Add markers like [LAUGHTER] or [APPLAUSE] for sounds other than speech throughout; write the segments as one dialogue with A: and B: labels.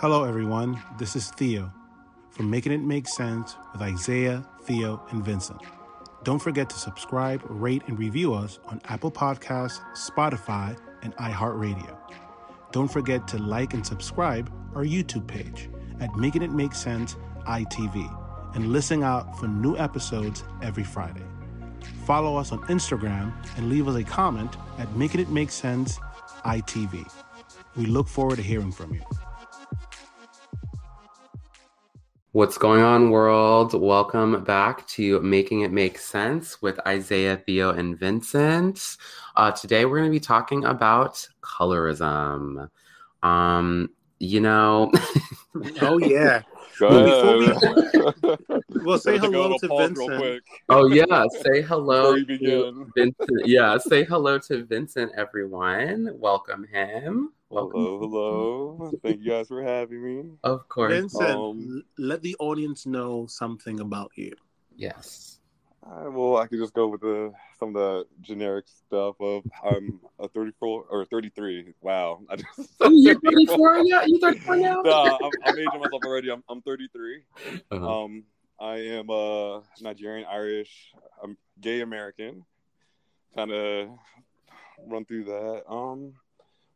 A: Hello, everyone. This is Theo from Making It Make Sense with Isaiah, Theo, and Vincent. Don't forget to subscribe, rate, and review us on Apple Podcasts, Spotify, and iHeartRadio. Don't forget to like and subscribe our YouTube page at Making It Make Sense ITV and listen out for new episodes every Friday. Follow us on Instagram and leave us a comment at Making It Make Sense ITV. We look forward to hearing from you.
B: What's going on, world? Welcome back to Making It Make Sense with Isaiah, Theo, and Vincent. Uh, today, we're going to be talking about colorism. Um, you know, [LAUGHS]
A: oh yeah.
C: Go
A: we-
C: ahead. [LAUGHS] [LAUGHS]
A: Well, say
C: Gotta
A: hello to
C: pause real
A: Vincent.
C: quick.
B: oh yeah, say hello to. Vincent. Yeah, say hello to Vincent, everyone. Welcome him. Welcome.
C: Hello, hello. Thank you guys for having me.
B: Of course.
A: Vincent,
C: Um,
A: let the audience know something about you.
B: Yes.
C: Uh, well, I could just go with the some of the generic stuff of I'm a 34 or 33. Wow. I just, [LAUGHS]
B: Oh, you're 34? Yeah, you're 34 now?
C: no, I'm, I'm aging myself already. I'm, I'm 33.
B: Uh-huh.
C: Um, I am uh, Nigerian, Irish. I'm gay American. Kind of run through that. Um,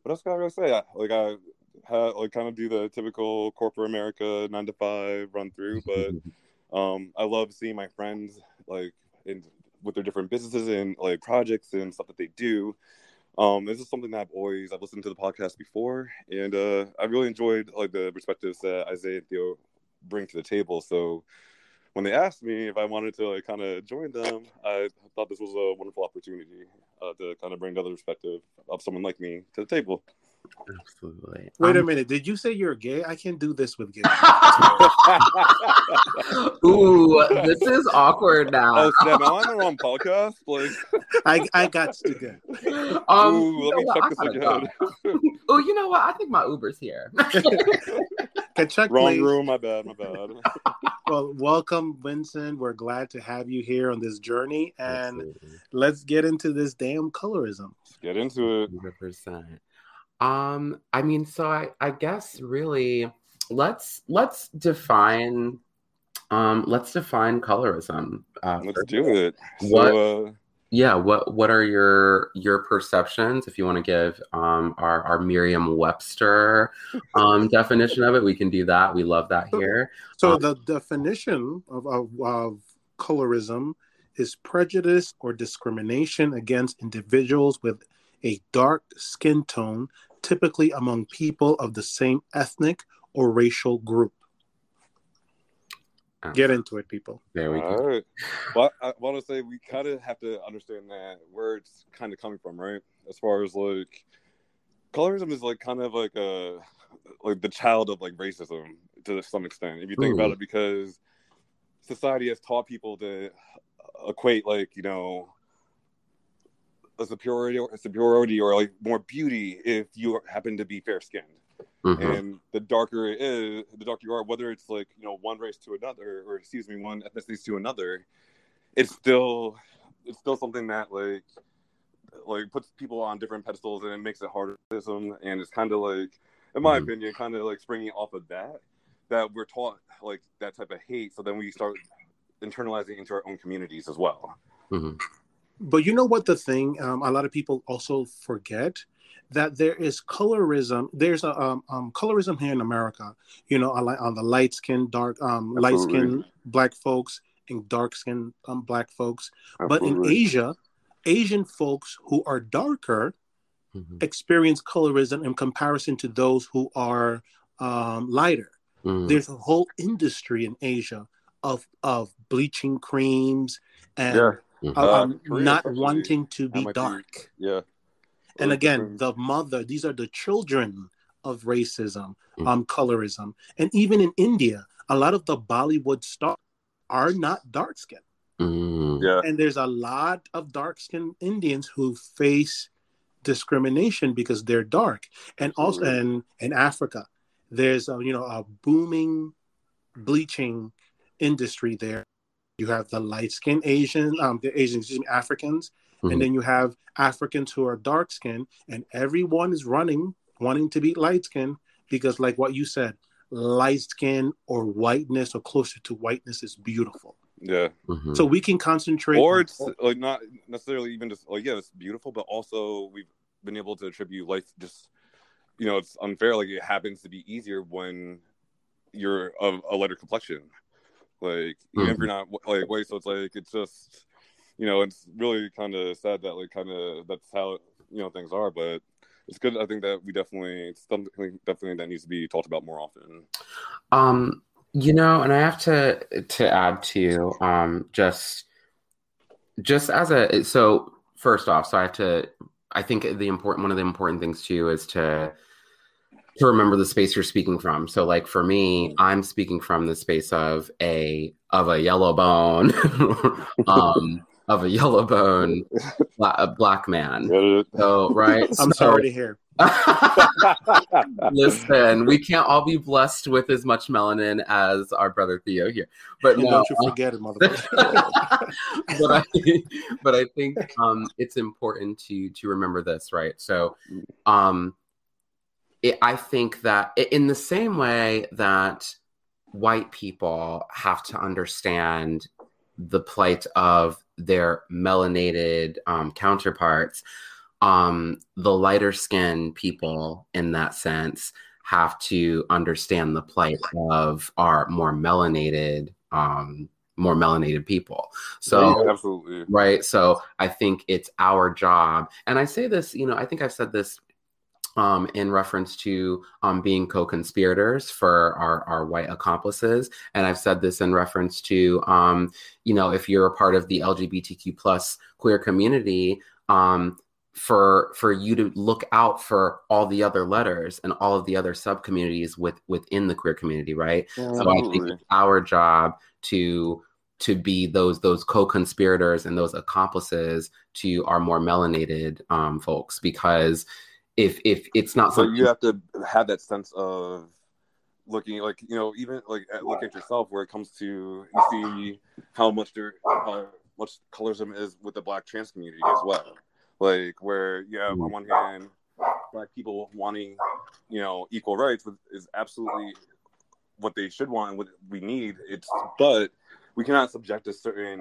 C: what else can I gotta say? I, like I had like kind of do the typical corporate America nine to five run through, but [LAUGHS] um, I love seeing my friends like in with their different businesses and like projects and stuff that they do. Um, this is something that I've always I've listened to the podcast before, and uh, I really enjoyed like the perspectives that Isaiah and Theo bring to the table. So when they asked me if I wanted to like kind of join them, I thought this was a wonderful opportunity uh, to kind of bring another perspective of someone like me to the table.
B: Absolutely.
A: Wait a
B: Um,
A: minute. Did you say you're gay? I can't do this with gay. [LAUGHS] [LAUGHS]
B: Ooh, this is awkward now.
C: oh snap! Am I on the wrong podcast? Like,
A: I I got to go.
B: Um,
C: ooh,
B: you
C: let
B: know
C: me
B: what?
C: check
B: I
C: this again.
B: Oh, you know what? I think my Uber's here. [LAUGHS]
A: Can check,
C: Wrong
A: please.
C: room. My bad. My bad.
A: Well, welcome, Vincent. We're glad to have you here on this journey, and
B: Absolutely.
A: let's get into this damn colorism.
C: Let's get into it.
B: Hundred percent. Um, I mean, so I, I guess really let's let's define um let's define colorism. Uh,
C: Let's
B: first.
C: do it.
B: What-
C: So, uh,
B: Yeah, what what are your your perceptions? If you want to give um our our Merriam Webster um [LAUGHS] definition of it, we can do that. We love that here.
A: So,
B: Um,
A: the definition of, of, of colorism is prejudice or discrimination against individuals with a dark skin tone, typically among people of the same ethnic or racial group. Ah. Get into it, people.
B: There we
C: all
B: go.
C: right. Well, I, want to say we kind of have to understand that where it's kind of coming from, right? As far as like colorism is like kind of like a like the child of like racism to some extent, if you think
B: Ooh.
C: about it, because society has taught people to equate like you know a superiority or superiority or like more beauty if you happen to be fair skinned
B: Mhm.
C: and the darker it is, the darker you are, whether it's like you know one race to another, or excuse me, one ethnicity to another, it's still it's still something that like like puts people on different pedestals and it makes it harder and it's kind of like, in my
B: Mhm.
C: opinion, kind of like springing off of that that we're taught like that type of hate, so then we start internalizing into our own communities as well.
B: Mhm.
A: But you know what the thing um, a lot of people also forget that there is colorism. There's a um, um, colorism here in America. You know, on, on the light skin, dark, um, light skin black folks and dark skin um, black folks. But in Asia, Asian folks who are darker
B: Mhm.
A: experience colorism in comparison to those who are um, lighter.
B: Mhm.
A: There's a whole industry in Asia of of bleaching creams and
C: yeah,
A: Uh, um, not wanting to be
C: might be-
A: dark.
C: yeah.
A: And again, the mother, these are the children of racism,
B: Mm.
A: um, colorism. And even in India, a lot of the Bollywood stars are not dark skinned.
B: Mhm.
C: yeah,
A: And there's a lot of dark skinned Indians who face discrimination because they're dark. And also
C: Absolutely.
A: in, in Africa, there's a, you know a booming bleaching industry there. You have the light skinned Asian, um, the Asian, excuse me, Africans,
B: Mhm.
A: and then you have Africans who are dark skinned, and everyone is running, wanting to be light skinned because, like what you said, light skin or whiteness or closer to whiteness is beautiful.
C: Yeah.
B: Mhm.
A: So we can concentrate.
C: Or
A: on-
C: it's like not necessarily even just like yeah, it's beautiful, but also we've been able to attribute life just you know, it's unfair. Like it happens to be easier when you're of a lighter complexion. Like even if you're not like white, so it's like it's just you know, it's really kind of sad that like kind of that's how you know things are, but it's good. I think that we definitely it's something definitely that needs to be talked about more often.
B: Um, you know, and I have to to add to um just just as a so first off, so I have to I think the important one of the important things too is to to remember the space you're speaking from. So like for me, I'm speaking from the space of a of a yellow bone [LAUGHS] um of a yellow bone bla- a black man. So right. [LAUGHS]
A: I'm
B: so-
A: sorry to hear. [LAUGHS]
B: Listen, we can't all be blessed with as much melanin as our brother Theo here. But
A: And
B: no,
A: don't you forget it, motherfucker.
B: but I but I think um, it's important to to remember this, right? So, um, it, I think that in the same way that white people have to understand the plight of their melanated um, counterparts, um, the lighter skinned people in that sense have to understand the plight of our more melanated um, more melanated people. So
C: Yeah, absolutely.
B: right so i think it's our job and i say this you know i think i've said this um, in reference to um, being co-conspirators for our, our white accomplices. And i've said this in reference to um, you know if you're a part of the lgbtq plus queer community um, for for you to look out for all the other letters and all of the other sub communities with within the queer community right? So I think it's our job to to be those those co-conspirators and those accomplices to our more melanated um, folks because if if it's not
C: so
B: something
C: you have to have that sense of looking like you know even like at, look at yourself where it comes to you see how much there how much colorism is with the black trans community as well. Like where you have on mm. one hand black people wanting you know equal rights is absolutely what they should want and what we need. It's but we cannot subject a certain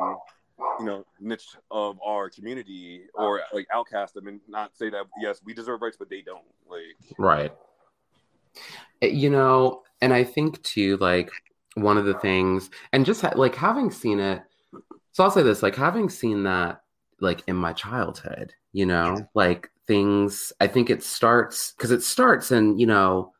C: you know niche of our community or like outcast them and not say that yes we deserve rights but they don't like.
B: Right. Uh, you know and i think too like one of the things and just ha- like having seen it so i'll say this like having seen that like in my childhood you know like things i think it starts because it starts in you know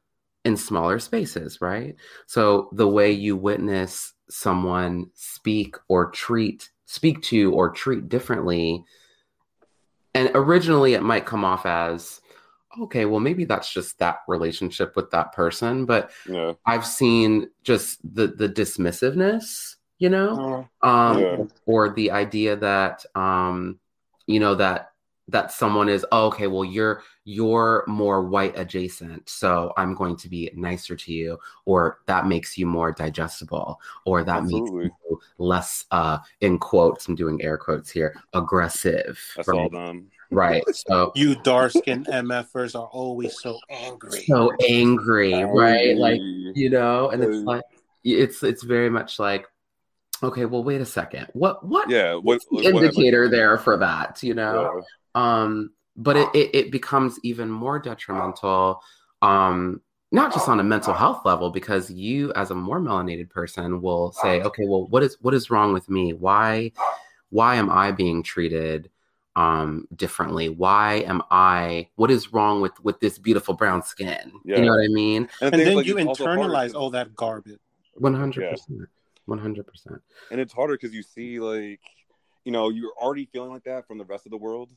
B: in smaller spaces right? So the way you witness someone speak or treat speak to or treat differently. And originally it might come off as okay well maybe that's just that relationship with that person but
C: yeah.
B: I've seen just the the dismissiveness you know um
C: Yeah.
B: or the idea that um you know that that someone is oh, okay well you're you're more white adjacent so i'm going to be nicer to you or that makes you more digestible or that
C: Absolutely.
B: makes you less uh in quotes i'm doing air quotes here aggressive
C: that's
B: right?
C: all them
B: right [LAUGHS] so
A: You dark skinned MFers are always so angry.
B: so angry right like you know and it's
C: Uh,
B: like it's it's very much like okay well wait a second what what
C: yeah what,
B: what's
C: what
B: indicator there for that you know
C: Yeah.
B: Um but it, it it becomes even more detrimental um not just on a mental health level because you as a more melanated person will say okay well what is what is wrong with me? Why why am i being treated um differently? Why am i what is wrong with with this beautiful brown skin?
C: Yeah.
B: you know what i mean?
A: And
C: things
A: then
C: like
A: you
C: it's also harder
A: internalize
C: 'cause-
A: all that garbage.
B: 100% 100%
C: and it's harder because you see like you know you're already feeling like that from the rest of the world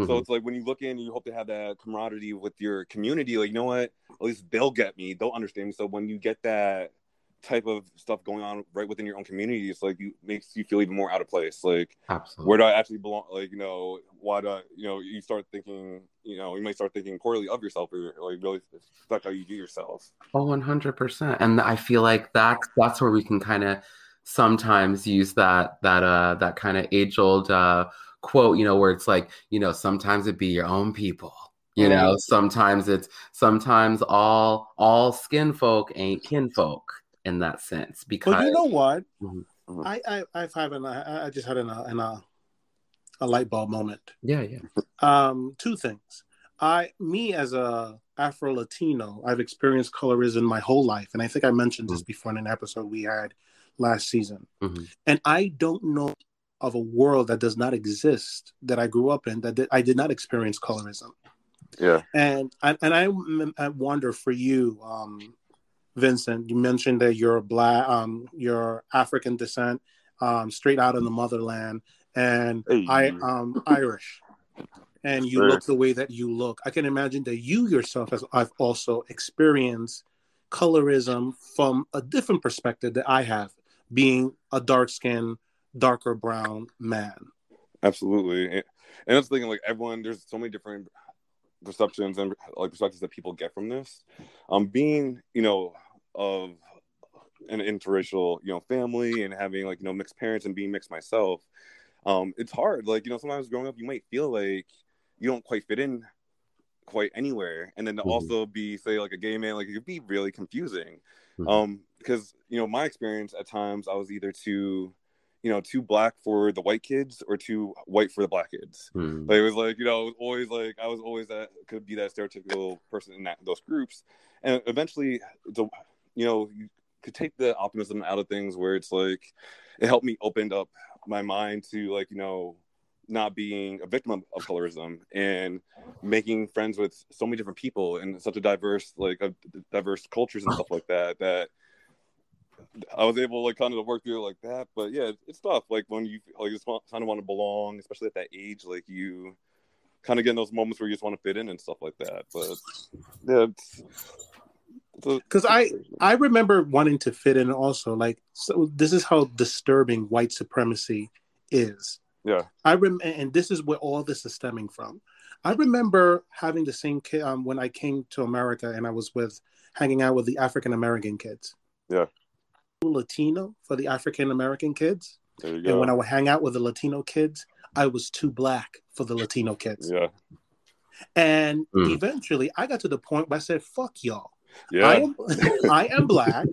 C: so
B: Mhm.
C: it's like when you look in you hope to have that camaraderie with your community like you know what at least they'll get me they'll understand me so when you get that type of stuff going on right within your own community it's like you makes you feel even more out of place like
B: absolutely
C: where do I actually belong? Like, you know, why do I, you know, you start thinking, you know, you might start thinking poorly of yourself or like really stuck how you do yourself.
B: Oh, 100%. And I feel like that's that's where we can kind of sometimes use that that uh that kind of age-old uh quote, you know, where it's like, you know, sometimes it be your own people, You know, sometimes it's sometimes all all skin folk ain't kinfolk in that sense. Because
A: But you know what?
B: Mhm.
C: Mhm.
A: I I I've had an, I I just had an, an, a a light bulb moment.
B: yeah, yeah.
A: Um, two things. I, me as a Afro Latino, I've experienced colorism my whole life, and I think I mentioned this before in an episode we had last season.
B: Mhm.
A: And I don't know of a world that does not exist that I grew up in that I did not experience colorism.
C: Yeah.
A: And I, and I, I wonder for you, um, Vincent. You mentioned that you're black, um, you're African descent, um, straight out of the motherland, and
C: Hey.
A: I um Irish. And you
C: Sure.
A: look the way that you look. I can imagine that you yourself has I've also experienced colorism from a different perspective that I have, being a dark skinned, darker brown man.
C: Absolutely, and, and that's thinking. Like everyone, there's so many different perceptions and like perspectives that people get from this. Um, being you know of an interracial you know family and having like you know mixed parents and being mixed myself, um, it's hard. Like you know sometimes growing up, you might feel like you don't quite fit in quite anywhere, and then to
B: Mhm.
C: also be say like a gay man, like it could be really confusing.
B: Mhm.
C: Um, because you know my experience at times, I was either too you know, too black for the white kids or too white for the black kids.
B: Mm.
C: Like it was like, you know, it was always like I was always that could be that stereotypical person in that those groups. And eventually the you know, you could take the optimism out of things where it's like it helped me open up my mind to like, you know, not being a victim of, of colorism and making friends with so many different people and such a diverse like of diverse cultures and stuff like that that I was able to like kind of work through it like that. But yeah, it's tough. Like when you like just want, kind of want to belong, especially at that age, like you kind of get in those moments where you just want to fit in and stuff like that. But yeah,
A: Because I I remember wanting to fit in also. Like so this is how disturbing white supremacy is.
C: yeah,
A: I rem and this is where all this is stemming from. I remember having the same kid um, when I came to America and I was with hanging out with the African American kids.
C: Yeah.
A: Latino for the African American kids.
C: there you
A: And when I would hang out with the Latino kids, I was too black for the Latino kids.
C: yeah,
A: And
B: Mm.
A: eventually I got to the point where I said, fuck y'all. I am [LAUGHS] I am black.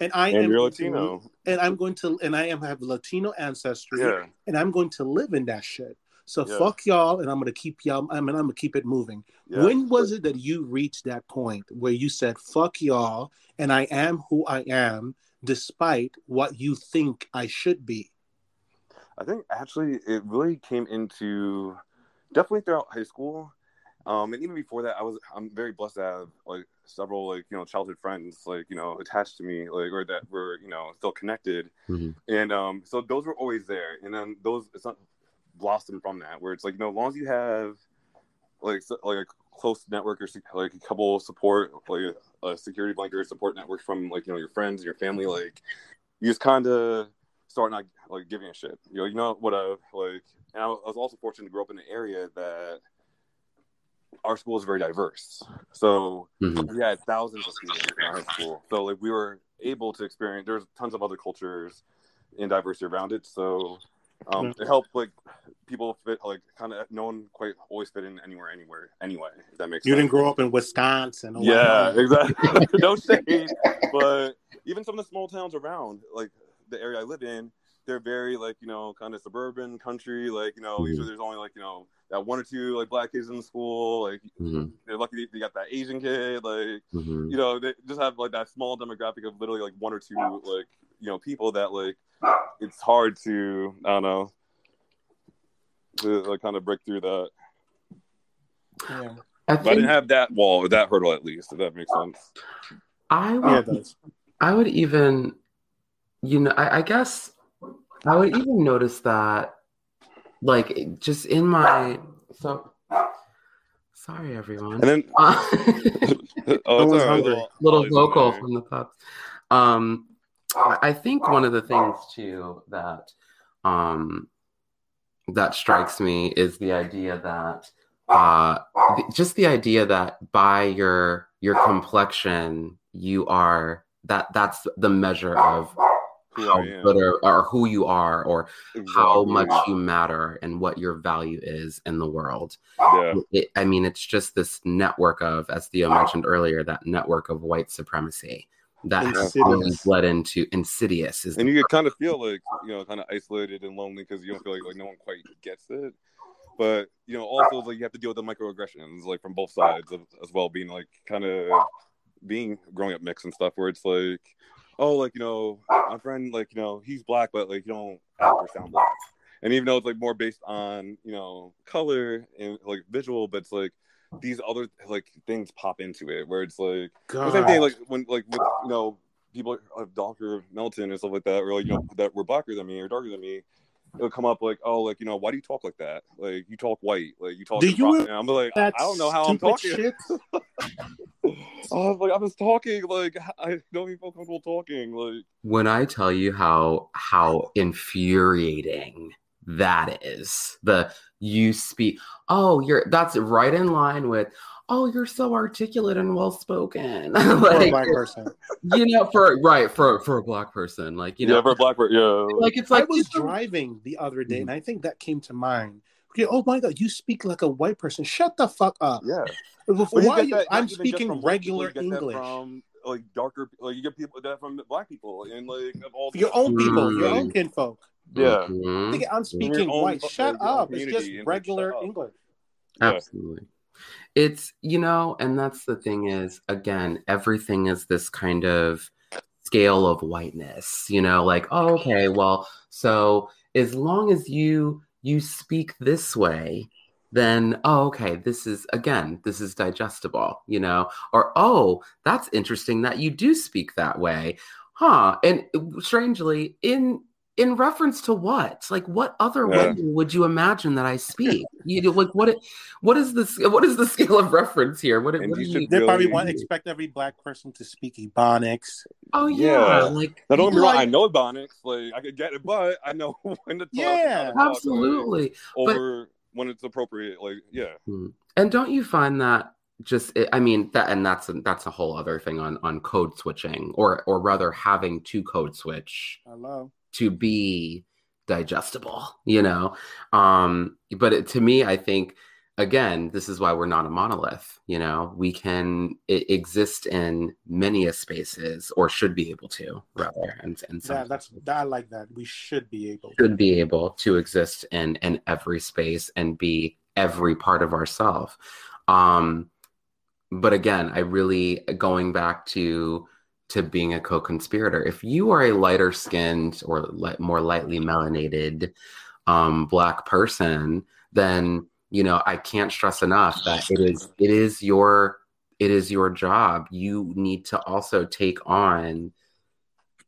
A: And I
C: and
A: am
C: you're Latino.
A: and I'm going to and I am have Latino ancestry
C: Yeah,
A: and I'm going to live in that shit. So
C: Yeah.
A: fuck y'all and I'm gonna keep y'all I mean I'm gonna keep it moving.
C: yeah.
A: When was it that you reached that point where you said fuck y'all and I am who I am despite what you think I should be?
C: I think actually it really came into definitely throughout high school. Um, and even before that, I was I'm very blessed to have like several like you know childhood friends like you know attached to me like or that were you know still connected,
B: Mhm.
C: and um, so those were always there. And then those it's not blossomed from that where it's like you know as long as you have like like a close network or like a couple support like a security blanket or support network from like you know your friends and your family like you just kind of start not like giving a shit. You know, you know what I like. And I was also fortunate to grow up in an area that our school is very diverse. So
B: Mhm.
C: we had thousands of students in our school. So like we were able to experience. There's tons of other cultures and diversity around it. So um, it helped like people fit like kind of no one quite always fit in anywhere anywhere anyway. If that makes
A: You
C: sense.
A: didn't grow up in Wisconsin.
C: Yeah,
A: whatnot. [LAUGHS]
C: exactly. no [LAUGHS] shade, but even some of the small towns around, like the area I live in, they're very like you know kind of suburban country. Like you know,
B: Mhm.
C: usually there's only like you know that one or two like black kids in the school. Like
B: Mhm.
C: they're lucky they got that Asian kid. Like
B: Mhm.
C: you know they just have like that small demographic of literally like one or two like you know people that like it's hard to I don't know to like kind of break through that.
A: Yeah,
B: I
C: But I didn't have that wall, or that hurdle at least. If that makes sense.
B: I would
A: it does.
B: I would even, you know, I, I guess I would even notice that, like, just in my so. Sorry, everyone.
C: And then
B: Uh, [LAUGHS] [LAUGHS]
C: oh,
A: one's
C: it's all right.
A: hungry.
C: Little-
B: little vocal from the pups. Um, I think one of the things too that um, that strikes me is the idea that uh, th- just the idea that by your your complexion you are that that's the measure of
C: who
B: how good or, or who you are or how much you matter and what your value is in the world.
C: Yeah.
B: It, I mean, it's just this network of, as Theo mentioned earlier, that network of white supremacy that
A: Insidious.
B: bled into insidious. Is
C: and you could kind of feel like you know kind of isolated and lonely because you don't feel like, like no one quite gets it but you know also like you have to deal with the microaggressions like from both sides of, as well being like kind of being growing up mixed and stuff where it's like oh like you know my friend like you know he's black but like you don't act or sound black and even though it's like more based on you know color and like visual but it's like these other like things pop into it where it's like the same thing like when like with you know people uh, of darker melanin and stuff like that or like you know that were blacker than me or darker than me it'll come up like oh like you know why do you talk like that? Like you talk white. Like you talk
A: Do you
C: and i'm like i don't know how i'm talking.
A: shit? [LAUGHS]
C: i was like i was talking. Like i don't even feel comfortable talking. Like
B: when I tell you how how infuriating that is, the you speak, oh, you're that's right in line with, oh, you're so articulate and well spoken, [LAUGHS]
A: For a
B: like
A: black person.
B: you know, for right for for a black person, like you
C: yeah
B: know,
C: for a black person yeah
B: like it's
A: I
B: like
A: was driving the other day,
B: Mhm.
A: and I think that came to mind. Okay, oh my God, you speak like a white person. Shut the fuck up.
C: yeah
A: Why
C: you
A: are you-
C: that
A: I'm speaking
C: from people,
A: regular
C: you get that
A: English.
C: from like darker like you get people that from black people and like of all
A: Your own people, your
B: Mm.
A: own kinfolk.
C: Yeah
B: Mhm.
A: Nigga, I'm speaking
C: own-
A: white. Shut up. It's just regular. English.
C: Yeah.
B: Absolutely. It's, you know, and that's the thing is, again, everything is this kind of scale of whiteness, you know, like, oh, okay, well, so as long as you you speak this way, then oh, okay, this is again, this is digestible, you know, or oh, that's interesting that you do speak that way. Huh. And strangely, in in reference to what? Like, what other
C: Yeah.
B: way would you imagine that I speak? You know, like, what? What is this? What is the [LAUGHS] scale of reference here? What?
C: And
B: what
C: you
B: do
C: should
B: you?
A: They probably
C: Really?
A: want expect every black person to speak Ebonics.
B: Oh yeah,
C: Yeah.
B: like
C: Now, don't get me wrong. I know Ebonics. Like I could get it, but I know [LAUGHS] when to talk. and how to
A: Yeah.
C: talk, like,
B: absolutely.
C: over when it's appropriate. Like yeah, hmm.
B: And don't you find that just? Eh, I mean that, and that's a, that's a whole other thing on on code switching, or or rather having to code switch
A: Hello.
B: To be digestible you know um but it, to me i think again this is why we're not a monolith you know we can exist in many a spaces or should be able to rather and, and
A: Yeah, that's that, I like that. We should be able.
B: should be able to exist in in every space and be every part of ourself um but again i really going back to to being a co-conspirator. If you are a lighter skinned or li- more lightly melanated um black person then you know i can't stress enough that it is it is your it is your job. You need to also take on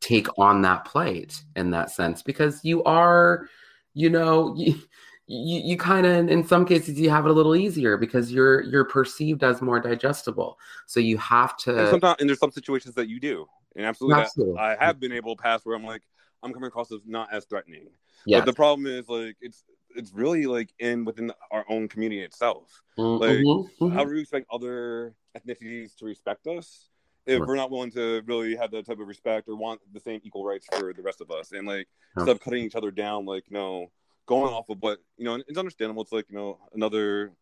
B: take on that plate in that sense because you are you know you [LAUGHS] you, you kind of in some cases you have it a little easier because you're you're perceived as more digestible so you have
C: and
B: to
C: sometimes and there's some situations that you do, and absolutely,
B: Absolutely.
C: I have been able to pass where I'm like I'm coming across as not as threatening.
B: yeah
C: But the problem is like it's it's really like in within our own community itself.
B: Mhm,
C: like,
B: mhm, mhm.
C: How do we expect other ethnicities to respect us? If
B: Right.
C: we're not willing to really have that type of respect or want the same equal rights for the rest of us, and like instead of cutting each other down, like know, going off of what you know, and it's understandable. It's like you know another,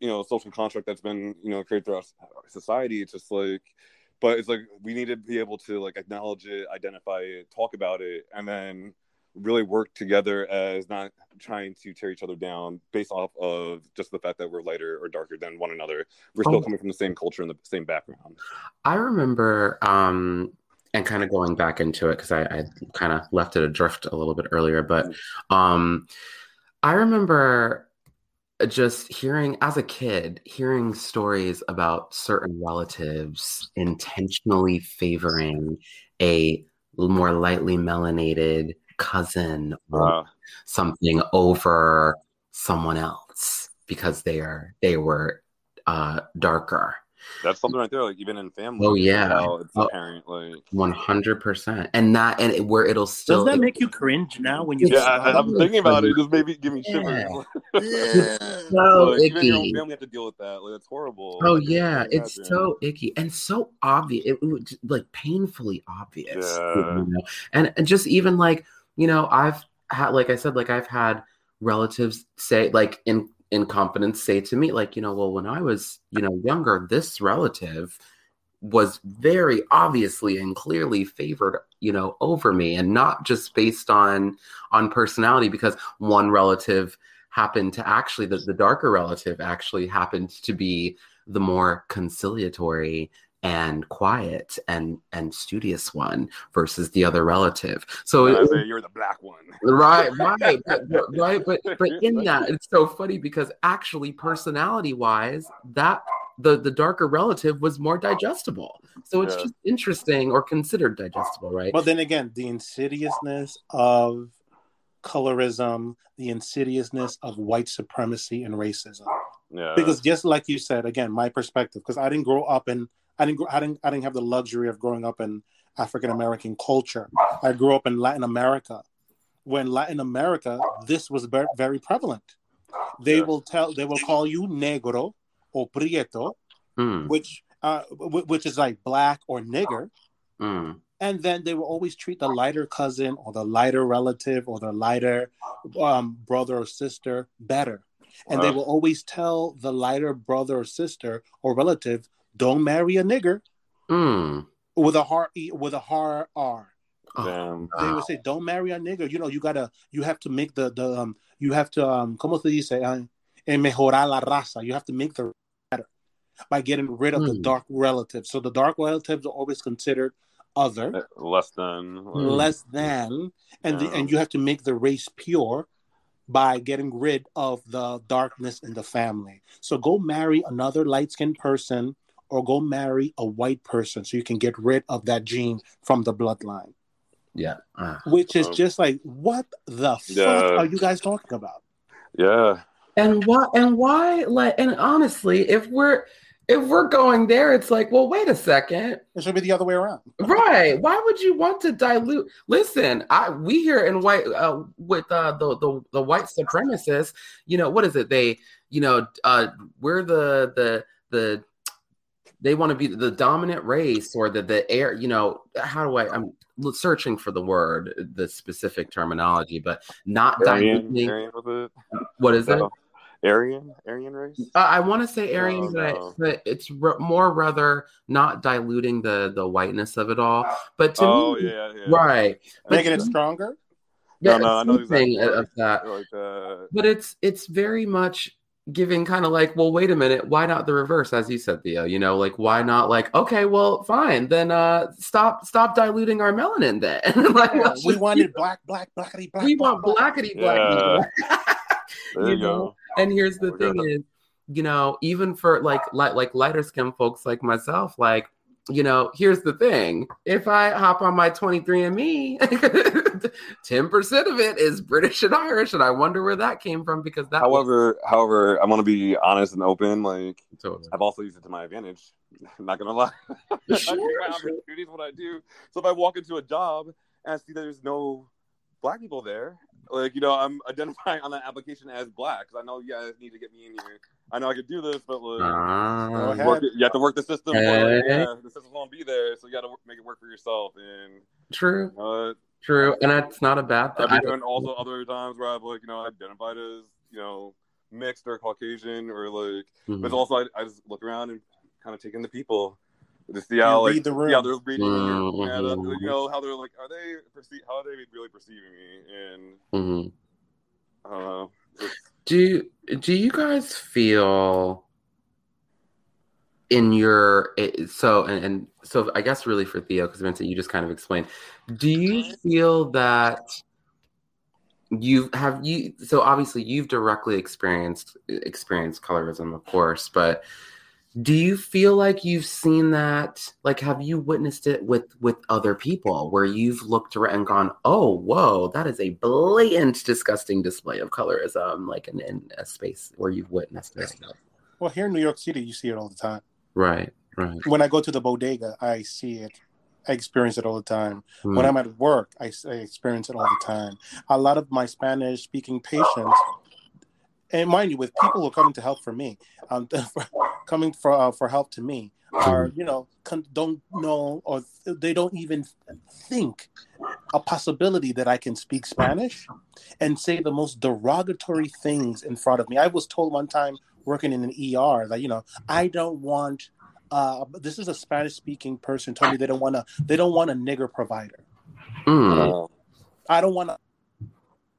C: you know, social contract that's been you know created throughout society. It's just like, but it's like we need to be able to like acknowledge it, identify it, talk about it, and then really work together as not trying to tear each other down based off of just the fact that we're lighter or darker than one another. We're still
B: Oh.
C: coming from the same culture and the same background.
B: I remember, um, and kind of going back into it because I, I kind of left it adrift a little bit earlier, but um, I remember just hearing as a kid, hearing stories about certain relatives intentionally favoring a more lightly melanated cousin or
C: Uh,
B: something over someone else because they are they were uh, darker
C: That's something right there. Like even in family.
B: Oh, yeah.
C: how it's
B: Oh.
C: apparent. Like
B: One hundred percent, and that and it, where it'll still.
A: Does that make you cringe now when you?
C: yeah, I, I'm thinking about it.
B: funny.
C: It just maybe give me shivers.
B: Yeah. [LAUGHS]
C: Like,
B: so
C: even your own family have to deal with that. Like it's horrible.
B: Oh
C: Like,
B: yeah, it's so icky and so obvious. It, was just, like painfully obvious.
C: Yeah.
B: you know? And and just even like you know, I've had like I said, like I've had relatives say like in in confidence say to me like you know well when I was you know younger this relative was very obviously and clearly favored you know over me and not just based on on personality because one relative happened to actually the, the darker relative actually happened to be the more conciliatory and quiet and and studious one versus the other relative so
C: And
B: it,
C: say you're the black one.
B: right right [LAUGHS] but, but- right but but in that it's so funny because actually personality wise that the the darker relative was more digestible so it's
C: Yeah.
B: just interesting or considered digestible right
A: But then again, the insidiousness of colorism, the insidiousness of white supremacy and racism.
C: Yeah.
A: Because just like you said, again, my perspective, because I didn't grow up in, I didn't, I didn't, I didn't have the luxury of growing up in African American culture. I grew up in Latin America. When Latin America, this was very, very prevalent. They
C: Yeah.
A: will tell, they will call you negro or prieto,
B: Mm,
A: which, uh, wh- which is like black or nigger.
B: mm,
A: and then they will always treat the lighter cousin or the lighter relative or the lighter um, brother or sister better and they will always tell the lighter brother or sister or relative don't marry a nigger
B: mm.
A: with a hard E with a hard r
B: Oh,
C: Damn.
A: they
B: wow.
A: would say don't marry a nigger you know you gotta you have to make the the um you have to um como se dice uh, en mejorar la raza you have to make the better by getting rid of the
B: Hmm.
A: dark relatives so the dark relatives are always considered other
C: Uh, Less than.
B: Mm.
A: less than and the, and you have to make the race pure by getting rid of the darkness in the family. So go marry another light-skinned person or go marry a white person so you can get rid of that gene from the bloodline.
B: Yeah. Ah.
A: which is
C: Um,
A: just like what the fuck are you guys talking about?
C: Yeah.
B: and why and why like and honestly if we're if we're going there it's like well wait a second.
A: It should be the other way around.
B: Right. Why would you want to dilute? Listen i we here in white uh with uh the, the the white supremacists you know what is it? They you know uh we're the the the they want to be the dominant race or the the air you know how do i i'm searching for the word the specific terminology but not
C: Aryan,
B: diluting
C: Aryan was it?
B: what is it?
C: No. Aryan? Aryan race?
B: Uh, I want to say Aryan,
C: Oh,
B: but,
C: no.
B: but it's r- more rather not diluting the the whiteness of it all. But to
C: Oh,
B: me,
C: yeah, yeah.
B: right? But
A: making it stronger
B: yeah,
C: No, no, I know exactly.
B: of that.
C: Like, uh,
B: But it's it's very much giving kind of like, well, wait a minute, why not the reverse, as you said, Theo? You know, like why not like, okay, well, fine, then uh, stop stop diluting our melanin then. [LAUGHS] like, let's
A: we wanted black black blackity black
B: we
A: black,
B: want
A: black.
B: blackety black
C: Yeah. [LAUGHS]
B: people.
C: there
B: You
C: you,
B: know,
C: go.
B: And here's the thing is you know even for like like like lighter skin folks like myself like you know here's the thing if i hop on my 23andme 10% [LAUGHS] of it is british and irish and i wonder where that came from because that
C: However, however, I want to be honest and open. Like,
B: Totally.
C: I've also used it to my advantage. I'm [LAUGHS] not gonna lie. [LAUGHS]
B: Sure, sure.
C: opportunities what I do. So if I walk into a job and I see that there's no black people there, like you know, I'm identifying [LAUGHS] on that application as black because I know you guys need to get me in here. I know I could do this, but like,
A: Go ahead.
C: work you have to work the system. or, like, yeah, the system won't be there, so you got to make it work for yourself. And
B: true
C: uh,
B: true and it's not a bad thing
C: I've doing also other times where I've like you know identified as you know mixed or Caucasian or like,
B: Mhm.
C: but also I, I just look around and kind of take in the people to see how like
A: read the room.
C: yeah they're reading me,
B: Mhm,
C: and, uh,
B: mhm.
C: you know how they're like are they perceive how are they really perceiving me and
B: mm-hmm.
C: I don't know. Just-
B: do do you guys feel in your so and, and so i guess really for theo because vincent you just kind of explained do you feel that you have you so obviously you've directly experienced experienced colorism of course but do you feel like you've seen that like have you witnessed it with with other people where you've looked around and gone oh whoa that is a blatant disgusting display of colorism like in, in a space where you've witnessed it
A: well here in new york city you see it all the time
B: Right. Right.
A: When I go to the bodega, I see it. I experience it all the time.
B: Mm.
A: When I'm at work, I, I experience it all the time. A lot of my Spanish speaking patients, and mind you, with people who are coming to help for me, um, [LAUGHS] coming for uh, for help to me, are you know con- don't know or th- they don't even think a possibility that I can speak Spanish and say the most derogatory things in front of me. I was told one time working in an ER that you know I don't want. Uh, this is a Spanish speaking person told me they don't want to they don't want a nigger provider.
B: Mm.
A: I don't want a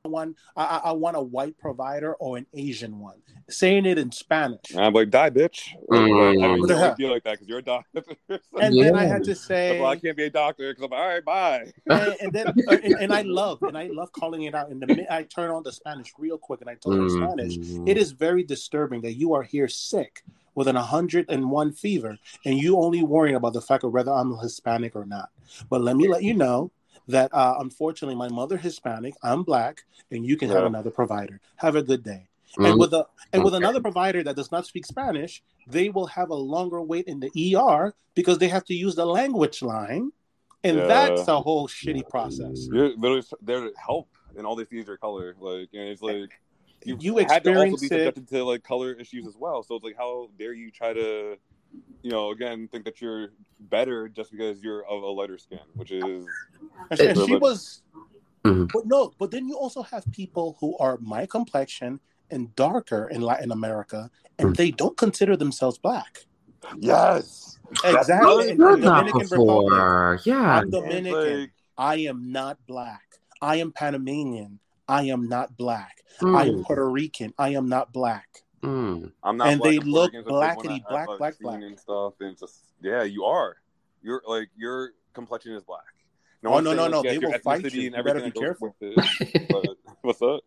A: one. I, I I want a white provider or an Asian one. Saying it in Spanish,
C: I'm like, die, bitch.
B: Mm.
C: I don't
A: Yeah.
C: feel like that because you're a doctor. [LAUGHS]
A: and then I had to say,
C: well, I can't be a doctor because I'm all right. Bye.
A: and, and [LAUGHS] then uh, and, and I love and I love calling it out. In the minute I turn on the Spanish real quick and I told them in Spanish,
B: Mhm.
A: it is very disturbing that you are here sick with an 101 fever and you only worrying about the fact of whether I'm Hispanic or not. But let me let you know that uh, unfortunately my mother Hispanic, I'm black, and you can have another provider. Have a good day.
B: Mm.
A: And with a and with
B: Okay.
A: another provider that does not speak Spanish, they will have a longer wait in the ER because they have to use the language line, and
C: Yeah.
A: that's a whole shitty process.
C: You're literally there to help, and all they see is your color. Like, and it's like you've
A: You
C: had to also
A: experience
C: be
A: it.
C: subjected to like color issues as well. So it's like, how dare you try to, you know, again, think that you're better just because you're of a lighter skin, which is
A: And she, and she
C: But-
A: was,
B: Mhm.
A: but no, but then you also have people who are my complexion and darker in Latin America, and
B: Mm.
A: they don't consider themselves black.
C: yes,
A: Exactly.
C: really
A: In,
B: Heard
A: in
B: that
A: Dominican Republic.
B: Yeah.
A: I'm Dominican.
C: Like,
A: I am not black. I am Panamanian. I am not black. I am
B: Mm.
A: Puerto Rican. I am not black.
B: Mm.
C: I'm not.
A: And they
C: or
A: look
C: Rican, so it's like when
A: blackety
C: I-
A: black, black, black.
C: and stuff. And just yeah, you are. You're like your complexion is black.
A: Oh, no, no, no, they will fight you. You better be
C: that goes with it. [LAUGHS] But what's up?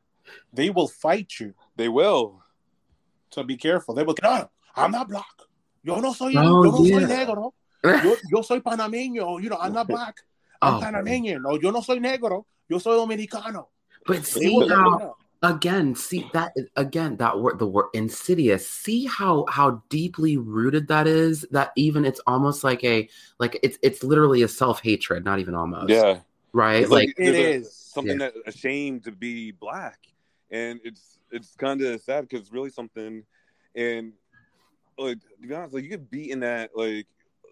A: They will fight you.
C: They will.
A: So be careful. They will. No, I'm not black. Yo no soy.
B: Oh,
A: yo no soy negro. [LAUGHS] Yo, yo soy panameño. You know, I'm not black. I'm
B: Oh.
A: panameño. No, yo no soy negro. Yo soy dominicano.
B: But
A: They
B: see
A: will let
B: how
A: know.
B: Again see that again that word the word insidious see how how deeply rooted that is that even it's almost like a like it's it's literally a self-hatred not even almost
C: Yeah.
B: right
C: It's
B: like,
A: It
C: there's a-
A: is.
C: something that ashamed to be black, and it's it's kind of sad because it's really something, and like to be honest, like you could be in that like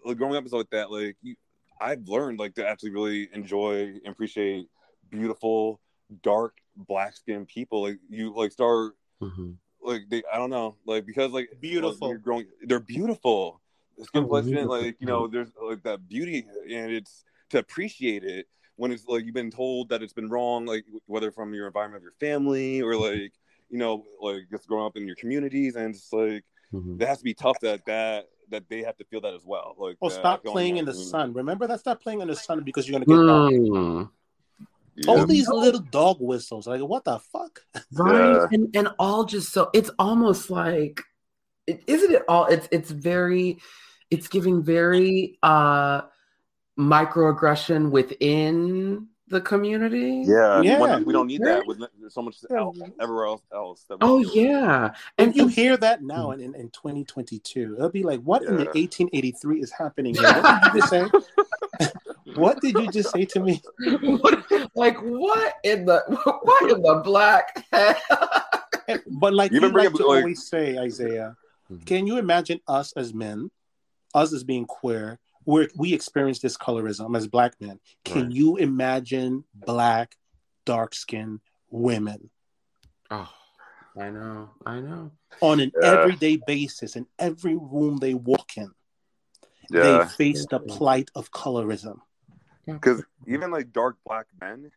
C: like growing up is like that. Like you, I've learned like to actually really enjoy and appreciate beautiful, dark, black skinned people. Like you like start
B: Mhm.
C: like they I don't know like because like
A: Beautiful.
C: like, you're growing they're beautiful skin
B: Oh,
C: complexion like you know there's like that beauty and it's to appreciate it when it's like you've been told that it's been wrong like whether from your environment of your family or like you know like just growing up in your communities and it's like
B: Mhm.
C: that has to be tough that that that they have to feel that as well like
A: Oh, stop playing in the
C: imagine.
A: sun. Remember that? Stop playing in the sun because you're gonna get dark.
B: Mm.
C: Yeah.
A: All these little dog whistles. Like what the fuck?
B: right
C: Yeah.
B: and and all just so it's almost like it, isn't it all it's it's very it's giving very uh microaggression within the community
C: yeah,
A: Yeah.
C: When- we don't need that with so much else, everywhere else else that
B: oh
C: do.
B: yeah
A: And
B: and
A: you hear that now in, in, in 2022. It'll be like, what in the 1883 is happening here? What did you [LAUGHS] say? What did you just say to me?
B: what, like what in the what in the black
A: But like
C: You
A: you,
C: remember,
A: like to
C: like-
A: always say, Isaiah,
B: Mhm.
A: can you imagine us as men, us as being queer, where we experience this colorism as black men? Can
B: Right.
A: you imagine black, dark skinned women
B: oh i know i know
A: on an
C: Yeah.
A: everyday basis in every room they walk in?
C: yeah
A: They face the plight of colorism.
C: Because even like dark black men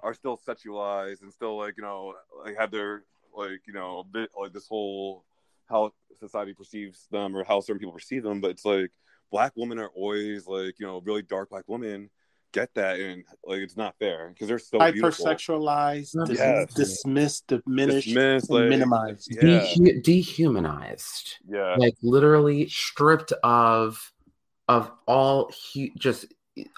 C: are still sexualized and still like you know like have their like you know bit like this whole how society perceives them or how certain people perceive them but it's like black women are always like you know really dark black women get that and like it's not fair because they're so beautiful.
A: Hypersexualized, dis-
C: Yes.
A: dismissed, diminished,
C: dismissed like,
A: minimized.
C: yeah.
B: Dehu- dehumanized.
C: Yeah.
B: Like literally stripped of of all hu- just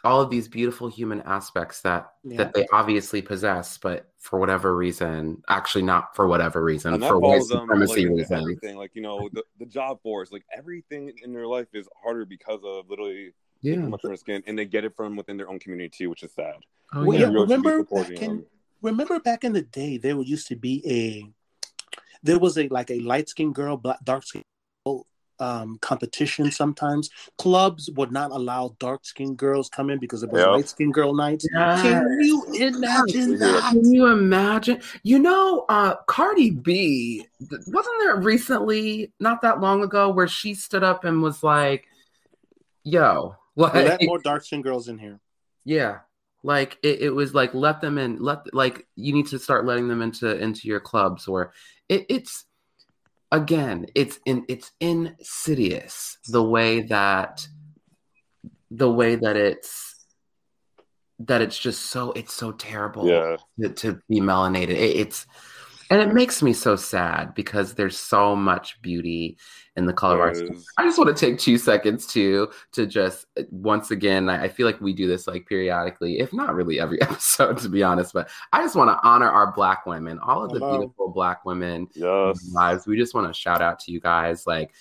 B: all of these beautiful human aspects that
A: Yeah.
B: that they obviously possess, but for whatever reason, actually not for whatever reason, for white
C: follows them like,
B: supremacy
C: into
B: reasons.
C: everything. Like you know, the, the job force, like everything in their life is harder because of literally
B: Yeah.
C: taking much from their skin, and they get it from within their own community too, which is sad.
B: Oh,
A: Well,
B: yeah.
A: yeah,
C: Really should be
A: remember back in remember back in the day there used to be a there was a like a light skinned girl black dark skinned um competition sometimes clubs would not allow dark skinned girls come in because it was
C: Yep.
A: light skinned girl nights
B: Yes.
A: can you imagine
C: Yeah.
A: that
B: Can you imagine? You know, uh, Cardi B wasn't there recently, not that long ago, where she stood up and was like, "Yo, [LAUGHS] like,
A: let more dark skinned girls in here
B: yeah, like it, it was like let them in, let like you need to start letting them into into your clubs, or it, it's again, it's in it's insidious the way that the way that it's that it's just so it's so terrible
C: Yeah,
B: to, to be melanated. It, it's and it makes me so sad because there's so much beauty in the color of our skin. I just want to take two seconds to to just once again. I I feel like we do this like periodically, if not really every [LAUGHS] episode, to be honest. But I just want to honor our Black women, all of the
A: Hello.
B: beautiful Black women
C: Yes.
B: lives. We just want to shout out to you guys, like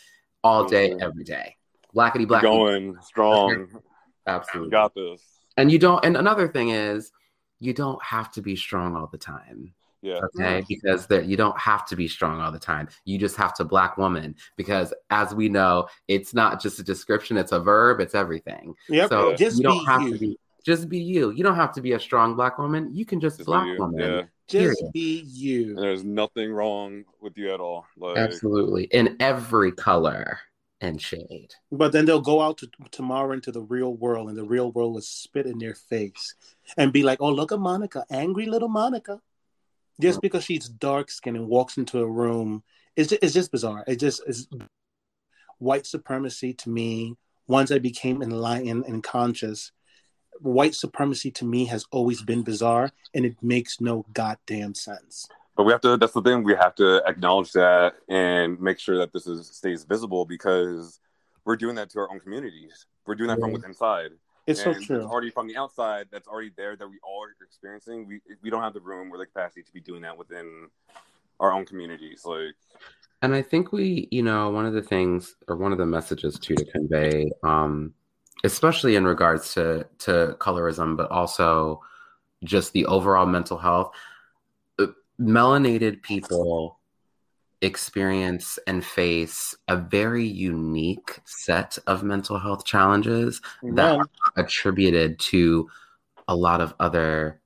B: all day,
C: Mhm.
B: every day. Blackity black,
C: going strong. [LAUGHS]
B: absolutely.
C: You got this.
B: And you don't. And another thing is, you don't have to be strong all the time.
C: Yeah.
B: okay mm. because there, you don't have to be strong all the time you just have to black woman because as we know it's not just a description it's a verb it's everything
A: yep
B: so
A: just
B: you don't
A: be
B: have
A: you
B: to be just be you you don't have to be a strong black woman you can just,
C: Just be
B: black
C: you.
B: woman
C: Yeah.
A: just
B: period.
A: be you
C: And there's nothing wrong with you at all. Like
B: absolutely in every color and shade
A: But then they'll go out to, tomorrow into the real world, and the real world will spit in their face and be like, "Oh, look at Monica, angry little Monica." Just because she's dark skinned and walks into a room, it's just, it's just bizarre. It just is white supremacy to me. Once I became enlightened and conscious, white supremacy to me has always been bizarre, and it makes no goddamn sense.
C: But we have to. That's the thing. We have to acknowledge that and make sure that this is stays visible because we're doing that to our own communities. We're doing that from within inside.
A: It's so true.
C: It's already from the outside. That's already there. That we all are experiencing. We we don't have the room or the capacity to be doing that within our own communities. Like
B: And I think we, you know, one of the things or one of the messages too to convey, um, especially in regards to to colorism, but also just the overall mental health, uh, melanated people experience and face a very unique set of mental health challenges that
A: Amen.
B: attributed to a lot of other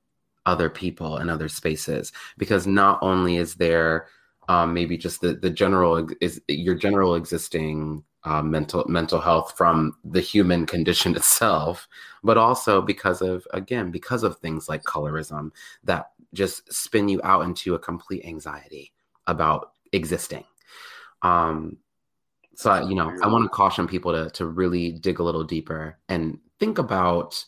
B: other people and other spaces because not only is there um, maybe just the the general is your general existing uh, mental mental health from the human condition [LAUGHS] itself, but also because of again because of things like colorism that just spin you out into a complete anxiety about existing. Um, so you know, I want to caution people to to really dig a little deeper and think about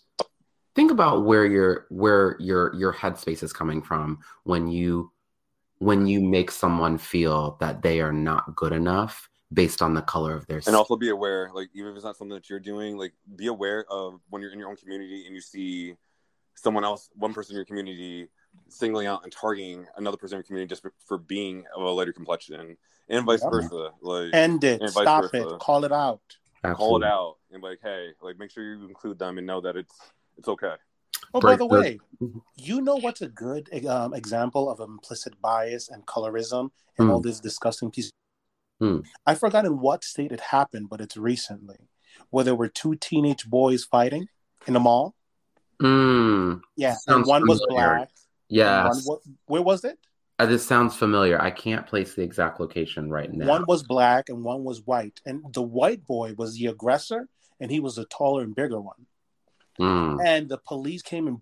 B: think about where your where your your headspace is coming from when you when you make someone feel that they are not good enough based on the color of their skin.
C: and also be aware like even if it's not something that you're doing like be aware of when you're in your own community and you see someone else one person in your community singling out and targeting another person in your community just for, for being of a lighter complexion and vice
A: Yeah.
C: versa like
A: End it.
C: Vice
A: Stop
C: versa.
A: it. Call it out.
C: call it out and like hey like make sure you include them and know that it's it's okay
A: Oh,
B: Break
A: by the
B: the-
A: way, you know what's a good um, example of implicit bias and colorism and
B: Hmm.
A: all this disgusting piece?
B: Hmm.
A: I forgot in what state it happened, but it's recently, where there were two teenage boys fighting in a mall.
B: Mm,
A: Yeah, and
B: Sounds
A: one was black. And
B: yes.
A: one wa- where was it?
B: Uh, this sounds familiar. I can't place the exact location right now.
A: One was black and one was white, and the white boy was the aggressor, and he was a taller and bigger one.
B: Mm.
A: And the police came and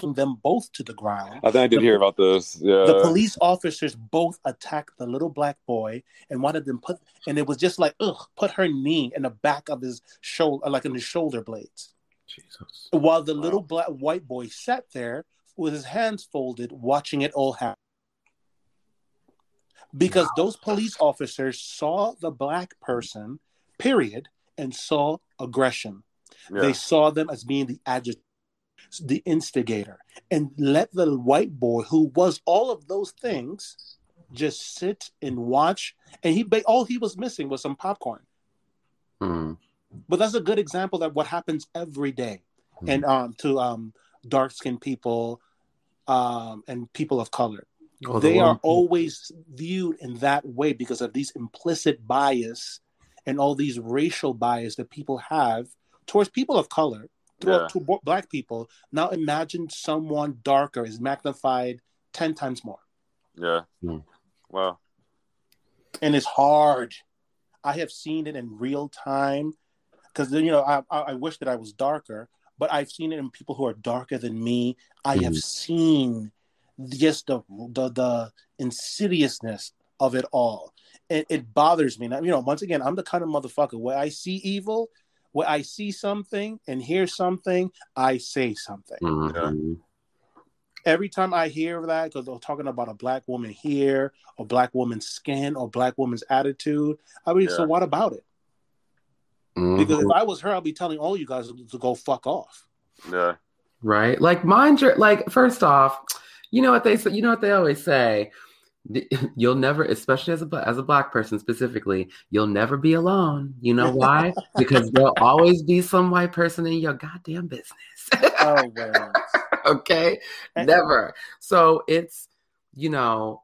A: brought them both to the ground.
C: i think i did
A: The-
C: hear about this yeah
A: the police officers both attacked the little black boy and wanted them put and it was just like ugh put her knee in the back of his shoulder like in his shoulder blades
B: Jesus.
A: while the
C: Wow.
A: little black white boy sat there with his hands folded watching it all happen because those police officers saw the black person period and saw aggression
C: Yeah.
A: They saw them as being the agitator, the instigator, and let the white boy, who was all of those things, just sit and watch. And he all he was missing was some popcorn.
B: Mm.
A: But that's a good example that what happens every day,
B: Mhm.
A: and um, to um, dark skinned people, um, and people of color.
B: Oh, the
A: they are always viewed in that way because of these implicit bias and all these racial bias that people have towards people of color, to,
C: Yeah.
A: to black people. Now imagine someone darker is magnified ten times more,
C: Yeah.
B: Hmm.
C: Wow.
A: and it's hard. I have seen it in real time because you know I, I I wish that I was darker, but I've seen it in people who are darker than me. I have
B: Mhm.
A: seen just the the, the insidiousness of it all. It, it bothers me. Now, you know, once again, I'm the kind of motherfucker where I see evil, where I see something and hear something, I say something.
B: Mhm.
A: Every time I hear that, because they're talking about a black woman here, or black woman's skin, or black woman's attitude, I mean, so what about it?
B: Mhm.
A: Because if I was her, I'd be telling all you guys to go fuck off.
C: Yeah.
B: right? Like mind your like first off, you know what they say, you know what they always say. [LAUGHS] You'll never, especially as a as a black person specifically, you'll never be alone. You know why? [LAUGHS] because there'll always be some white person in your goddamn business.
A: Oh well. [LAUGHS]
B: okay, never. So it's you know,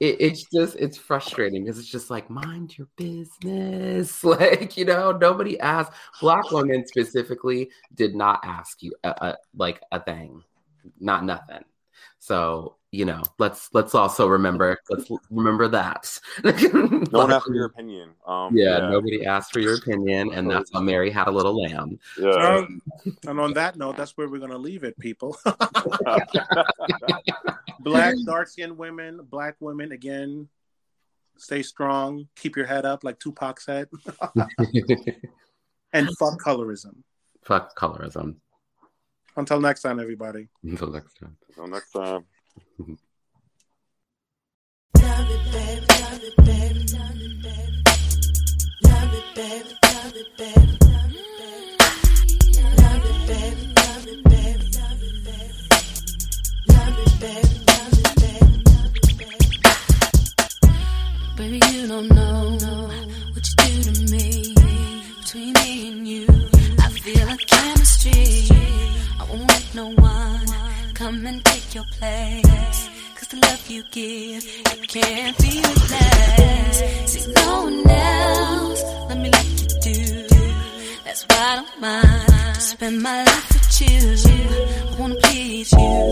B: it, it's just it's frustrating because it's just like mind your business. [LAUGHS] Like you know, nobody asked. Black women specifically did not ask you a, a, like a thing, not nothing. So you know, let's let's also remember let's remember that. [LAUGHS]
C: Don't ask for your opinion. Um.
B: yeah, nobody asked for your opinion, and that's how Mary had a little lamb.
C: Yeah.
A: Um, and on that note, that's where we're gonna leave it, people. [LAUGHS] black, dark skinned women, black women again. Stay strong, keep your head up like Tupac said, [LAUGHS] and fuck colorism.
B: Fuck colorism.
A: Until next time, everybody.
B: Until next time.
C: Until next time.
D: Baby, you don't know what you do to me. Between me and you, I feel a chemistry. I won't let no one come and take your place. Cause the love you give, it can't be replaced. See, no one else, let me like you do. That's why I don't mind spend my life with you. I wanna please you